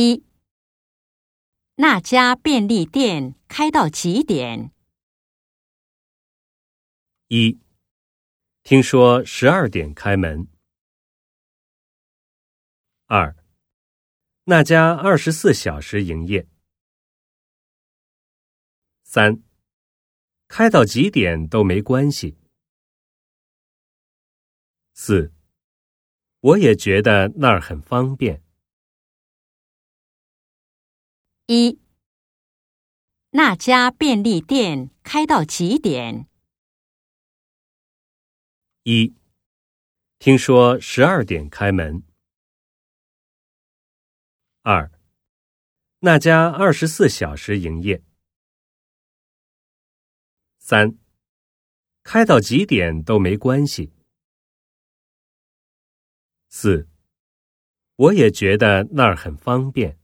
一，那家便利店开到几点？一，听说十二点开门。二，那家二十四小时营业。三，开到几点都没关系。四，我也觉得那儿很方便。一，那家便利店开到几点？一，听说十二点开门。二，那家二十四小时营业。三，开到几点都没关系。四，我也觉得那儿很方便。